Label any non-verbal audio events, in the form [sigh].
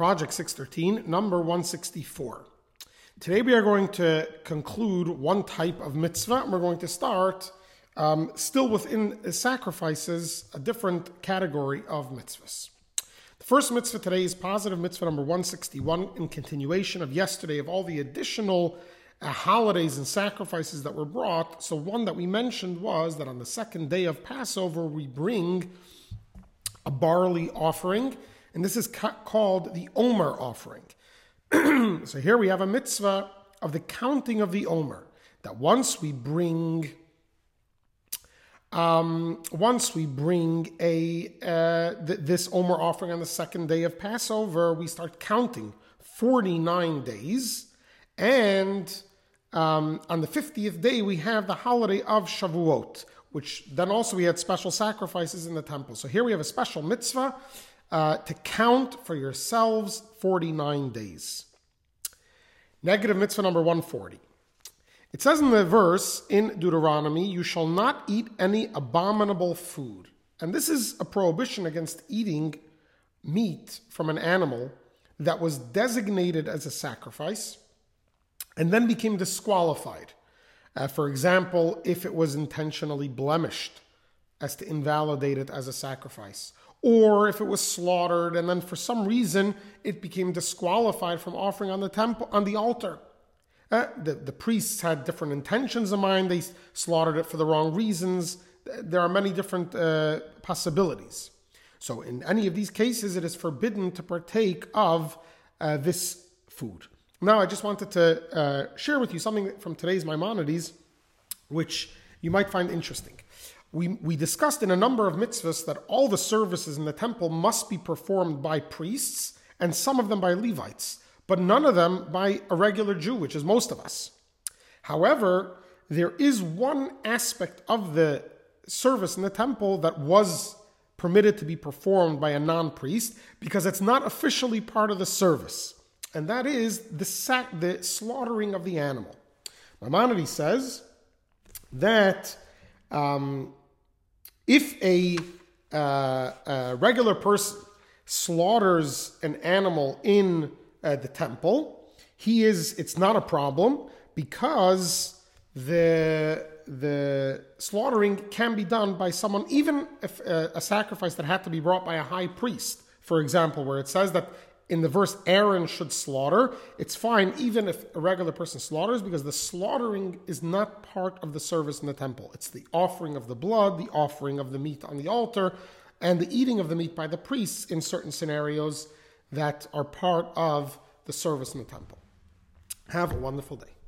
Project 613, number 164. Today we are going to conclude one type of mitzvah, and we're going to start um, still within sacrifices, a different category of mitzvahs. The first mitzvah today is positive mitzvah number 161 in continuation of yesterday of all the additional uh, holidays and sacrifices that were brought. So, one that we mentioned was that on the second day of Passover, we bring a barley offering, and this is ca- called the Omer offering. [clears throat] so here we have a mitzvah of the counting of the Omer. That once we bring, um, once we bring a uh, th- this Omer offering on the second day of Passover, we start counting forty nine days, and um, on the fiftieth day we have the holiday of Shavuot, which then also we had special sacrifices in the temple. So here we have a special mitzvah uh, to count for yourselves 49 days. Negative mitzvah number 140. It says in the verse in Deuteronomy, You shall not eat any abominable food. And this is a prohibition against eating meat from an animal that was designated as a sacrifice and then became disqualified. Uh, for example, if it was intentionally blemished as to invalidate it as a sacrifice, or if it was slaughtered and then for some reason it became disqualified from offering on the temple on the altar. Uh, the, the priests had different intentions in mind. They slaughtered it for the wrong reasons. There are many different uh, possibilities. So, in any of these cases, it is forbidden to partake of uh, this food. Now, I just wanted to uh, share with you something from today's Maimonides, which you might find interesting. We, we discussed in a number of mitzvahs that all the services in the temple must be performed by priests and some of them by Levites, but none of them by a regular Jew, which is most of us. However, there is one aspect of the service in the temple that was permitted to be performed by a non priest because it's not officially part of the service and that is the, sac- the slaughtering of the animal. Maimonides says that um, if a, uh, a, regular person slaughters an animal in uh, the temple, he is it's not a problem because the the slaughtering can be done by someone, even if uh, a sacrifice that had to be brought by a high priest, for example, where it says that in the verse Aaron should slaughter, it's fine even if a regular person slaughters because the slaughtering is not part of the service in the temple. It's the offering of the blood, the offering of the meat on the altar, and the eating of the meat by the priests in certain scenarios that are part of the service in the temple. Have a wonderful day.